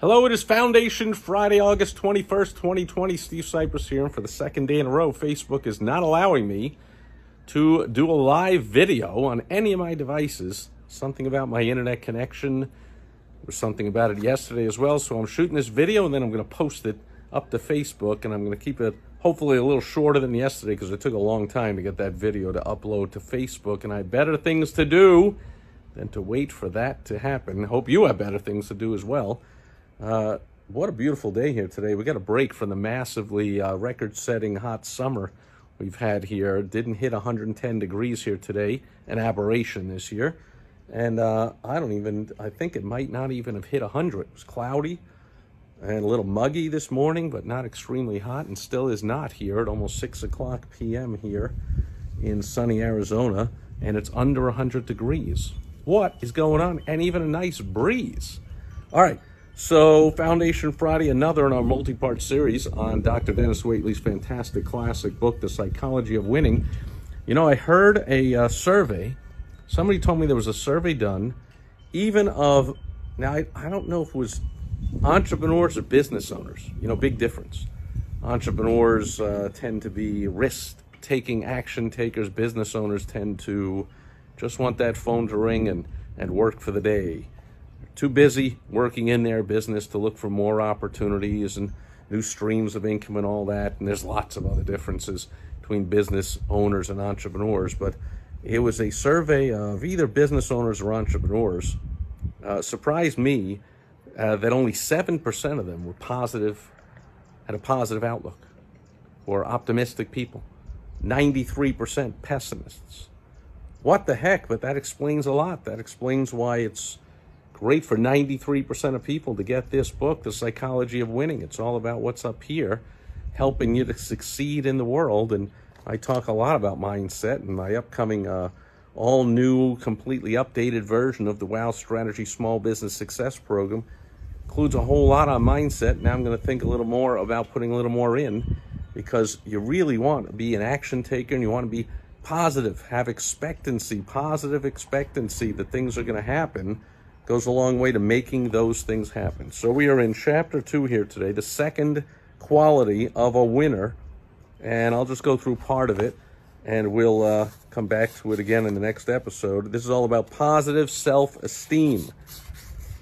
Hello, it is Foundation Friday, August 21st, 2020. Steve Sipress here. And for the second day in a row, Facebook is not allowing me to do a live video on any of my devices. Something about my internet connection. There was something about it yesterday as well. So I'm shooting this video and then I'm going to post it up to Facebook. And I'm going to keep it hopefully a little shorter than yesterday because it took a long time to get that video to upload to Facebook. And I had better things to do than to wait for that to happen. Hope you have better things to do as well. Uh, what a beautiful day here today. We got a break from the massively uh, record-setting hot summer we've had here. Didn't hit 110 degrees here today, an aberration this year. And uh, I don't even, I think it might not even have hit 100. It was cloudy and a little muggy this morning, but not extremely hot and still is not here at almost 6 o'clock p.m. here in sunny Arizona. And it's under 100 degrees. What is going on? And even a nice breeze. All right. So, Foundation Friday, another in our multi part series on Dr. Denis Waitley's fantastic classic book, The Psychology of Winning. You know, I heard a uh, survey. Somebody told me there was a survey done, even of, now I, I don't know if it was entrepreneurs or business owners. You know, big difference. Entrepreneurs uh, tend to be risk taking action takers, business owners tend to just want that phone to ring and, and work for the day too busy working in their business to look for more opportunities and new streams of income and all that. And there's lots of other differences between business owners and entrepreneurs. But it was a survey of either business owners or entrepreneurs. Uh, surprised me uh, that only 7% of them were positive, had a positive outlook, or optimistic people. 93% pessimists. What the heck? But that explains a lot. That explains why it's great for 93% of people to get this book, The Psychology of Winning. It's all about what's up here, helping you to succeed in the world. And I talk a lot about mindset and my upcoming uh, all new, completely updated version of the WOW Strategy Small Business Success Program. Includes a whole lot on mindset. Now I'm going to think a little more about putting a little more in because you really want to be an action taker and you want to be positive, have expectancy, positive expectancy that things are going to happen goes a long way to making those things happen. So we are in chapter two here today, the second quality of a winner. And I'll just go through part of it and we'll uh, come back to it again in the next episode. This is all about positive self-esteem.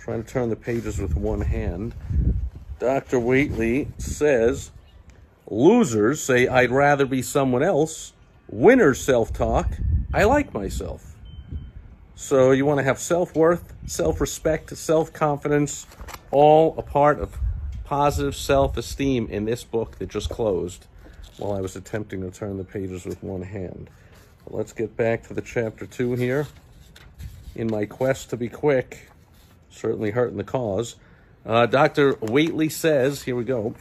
Trying to turn the pages with one hand. Dr. Waitley says, losers say, I'd rather be someone else. Winners self-talk, I like myself. So you want to have self-worth, self-respect, self-confidence, all a part of positive self-esteem in this book that just closed while I was attempting to turn the pages with one hand. But let's get back to the chapter two here. In my quest to be quick, certainly hurting the cause, uh, Dr. Waitley says, here we go,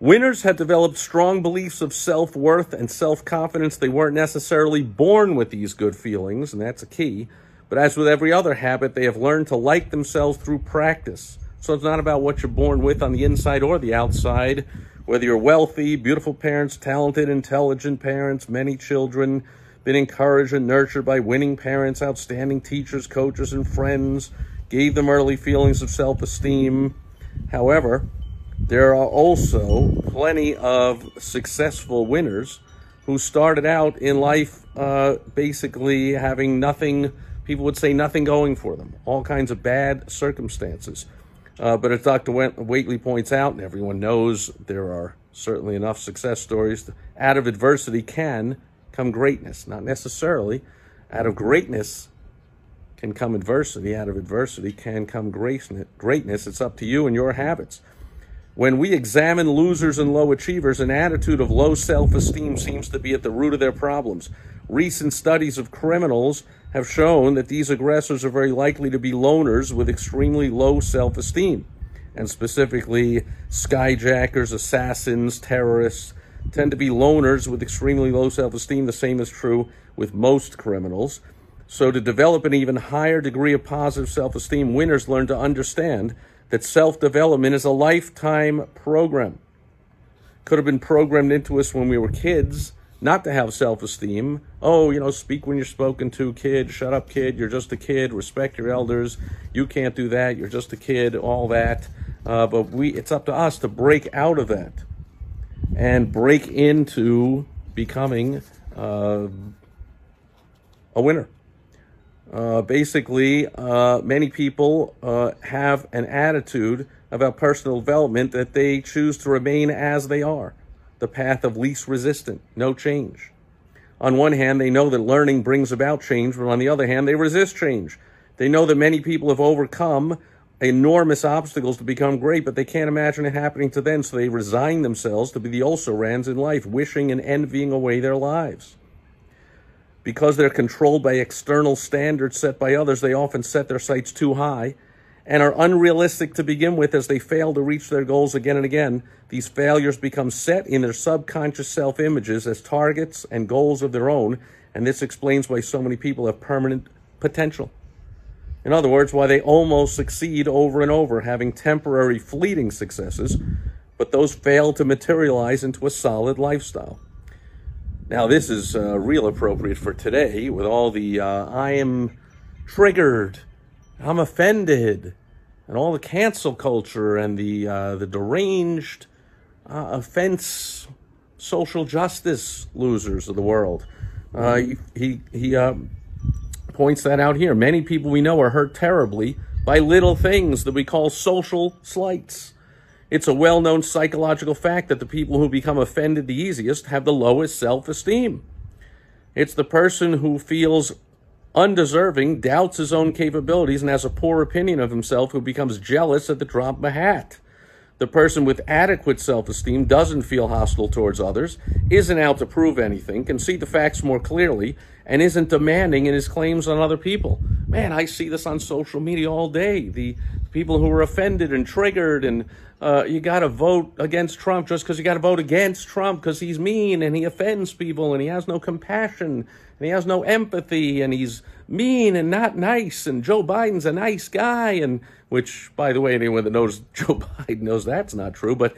Winners had developed strong beliefs of self worth and self confidence. They weren't necessarily born with these good feelings, and that's a key. But as with every other habit, they have learned to like themselves through practice. So it's not about what you're born with on the inside or the outside. Whether you're wealthy, beautiful parents, talented, intelligent parents, many children, been encouraged and nurtured by winning parents, outstanding teachers, coaches, and friends, gave them early feelings of self esteem. However, there are also plenty of successful winners who started out in life uh, basically having nothing, people would say nothing going for them, all kinds of bad circumstances. Uh, but as Dr. Waitley points out, and everyone knows there are certainly enough success stories, out of adversity can come greatness. Not necessarily. Out of greatness can come adversity. Out of adversity can come greatness. It's up to you and your habits. When we examine losers and low achievers, an attitude of low self esteem seems to be at the root of their problems. Recent studies of criminals have shown that these aggressors are very likely to be loners with extremely low self esteem. And specifically, skyjackers, assassins, terrorists tend to be loners with extremely low self esteem. The same is true with most criminals. So, to develop an even higher degree of positive self esteem, winners learn to understand that self development is a lifetime program. Could have been programmed into us when we were kids, not to have self esteem. Oh, you know, speak when you're spoken to, kid. Shut up, kid. You're just a kid. Respect your elders. You can't do that. You're just a kid. All that. Uh, but we, it's up to us to break out of that and break into becoming uh, a winner. Uh, basically, uh, many people uh, have an attitude about personal development that they choose to remain as they are the path of least resistance, no change. On one hand, they know that learning brings about change, but on the other hand, they resist change. They know that many people have overcome enormous obstacles to become great, but they can't imagine it happening to them, so they resign themselves to be the also rans in life, wishing and envying away their lives. Because they're controlled by external standards set by others, they often set their sights too high and are unrealistic to begin with as they fail to reach their goals again and again. These failures become set in their subconscious self images as targets and goals of their own, and this explains why so many people have permanent potential. In other words, why they almost succeed over and over, having temporary, fleeting successes, but those fail to materialize into a solid lifestyle. Now, this is uh, real appropriate for today with all the uh, I am triggered I'm offended, and all the cancel culture and the uh, the deranged uh, offense social justice losers of the world. Uh, he he um, points that out here. Many people we know are hurt terribly by little things that we call social slights. It's a well known psychological fact that the people who become offended the easiest have the lowest self esteem. It's the person who feels undeserving, doubts his own capabilities, and has a poor opinion of himself who becomes jealous at the drop of a hat. The person with adequate self esteem doesn't feel hostile towards others, isn't out to prove anything, can see the facts more clearly, and isn't demanding in his claims on other people. Man, I see this on social media all day. The people who are offended and triggered, and uh, you got to vote against Trump just because you got to vote against Trump because he's mean and he offends people and he has no compassion and he has no empathy and he's mean and not nice and Joe Biden's a nice guy and which by the way anyone that knows Joe Biden knows that's not true but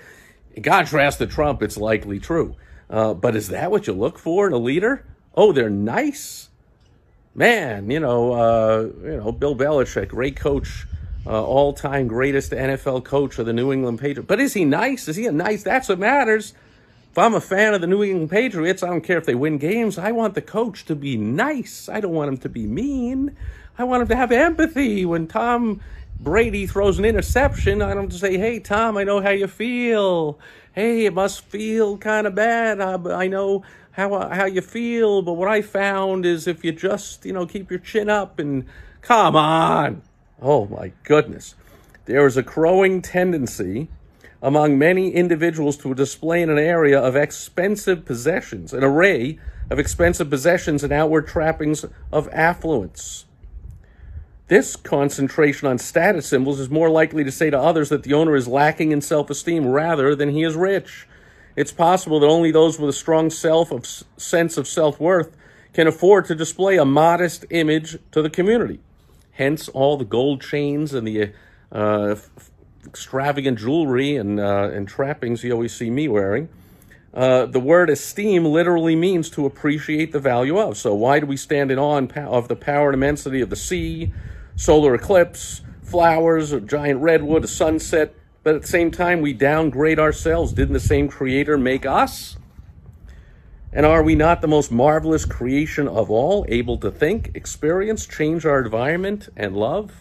in contrast to Trump it's likely true. Uh, but is that what you look for in a leader? Oh they're nice? Man you know uh, you know Bill Belichick great coach uh, all-time greatest NFL coach of the New England Patriots. But is he nice? Is he a nice? That's what matters if I'm a fan of the New England Patriots, I don't care if they win games. I want the coach to be nice. I don't want him to be mean. I want him to have empathy. When Tom Brady throws an interception, I don't say, hey, Tom, I know how you feel. Hey, it must feel kind of bad. I, I know how, how you feel, but what I found is if you just, you know, keep your chin up and come on. Oh, my goodness. There is a growing tendency among many individuals to display in an area of expensive possessions, an array of expensive possessions and outward trappings of affluence. This concentration on status symbols is more likely to say to others that the owner is lacking in self esteem rather than he is rich. It's possible that only those with a strong self of sense of self worth can afford to display a modest image to the community. Hence, all the gold chains and the uh, extravagant jewelry and, uh, and trappings you always see me wearing. Uh, the word esteem literally means to appreciate the value of. So why do we stand in awe of the power and immensity of the sea, solar eclipse, flowers, a giant redwood, a sunset, but at the same time we downgrade ourselves? Didn't the same creator make us? And are we not the most marvelous creation of all, able to think, experience, change our environment, and love?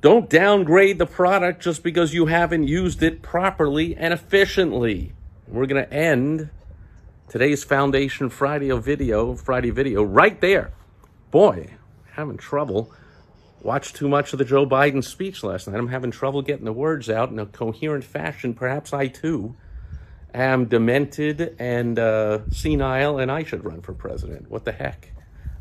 Don't downgrade the product just because you haven't used it properly and efficiently. We're going to end today's Foundation Friday video, Friday video right there. Boy, having trouble. Watched too much of the Joe Biden speech last night. I'm having trouble getting the words out in a coherent fashion. Perhaps I too am demented and uh, senile, and I should run for president. What the heck?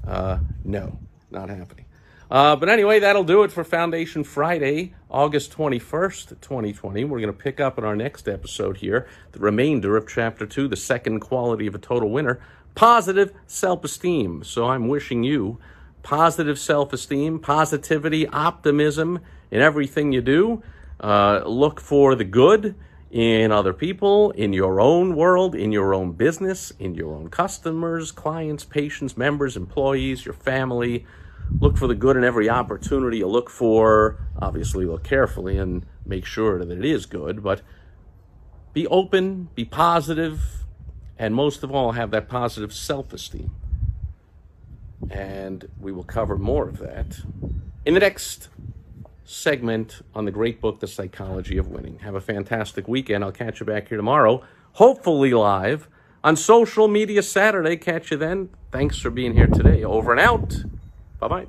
Uh, no, not happening. Uh, but anyway, that'll do it for Foundation Friday, August 21st, 2020. We're going to pick up in our next episode here the remainder of Chapter 2, the second quality of a total winner positive self esteem. So I'm wishing you positive self esteem, positivity, optimism in everything you do. Uh, look for the good in other people, in your own world, in your own business, in your own customers, clients, patients, members, employees, your family. Look for the good in every opportunity you look for. Obviously, look carefully and make sure that it is good, but be open, be positive, and most of all, have that positive self esteem. And we will cover more of that in the next segment on the great book, The Psychology of Winning. Have a fantastic weekend. I'll catch you back here tomorrow, hopefully live on social media Saturday. Catch you then. Thanks for being here today. Over and out. Bye bye.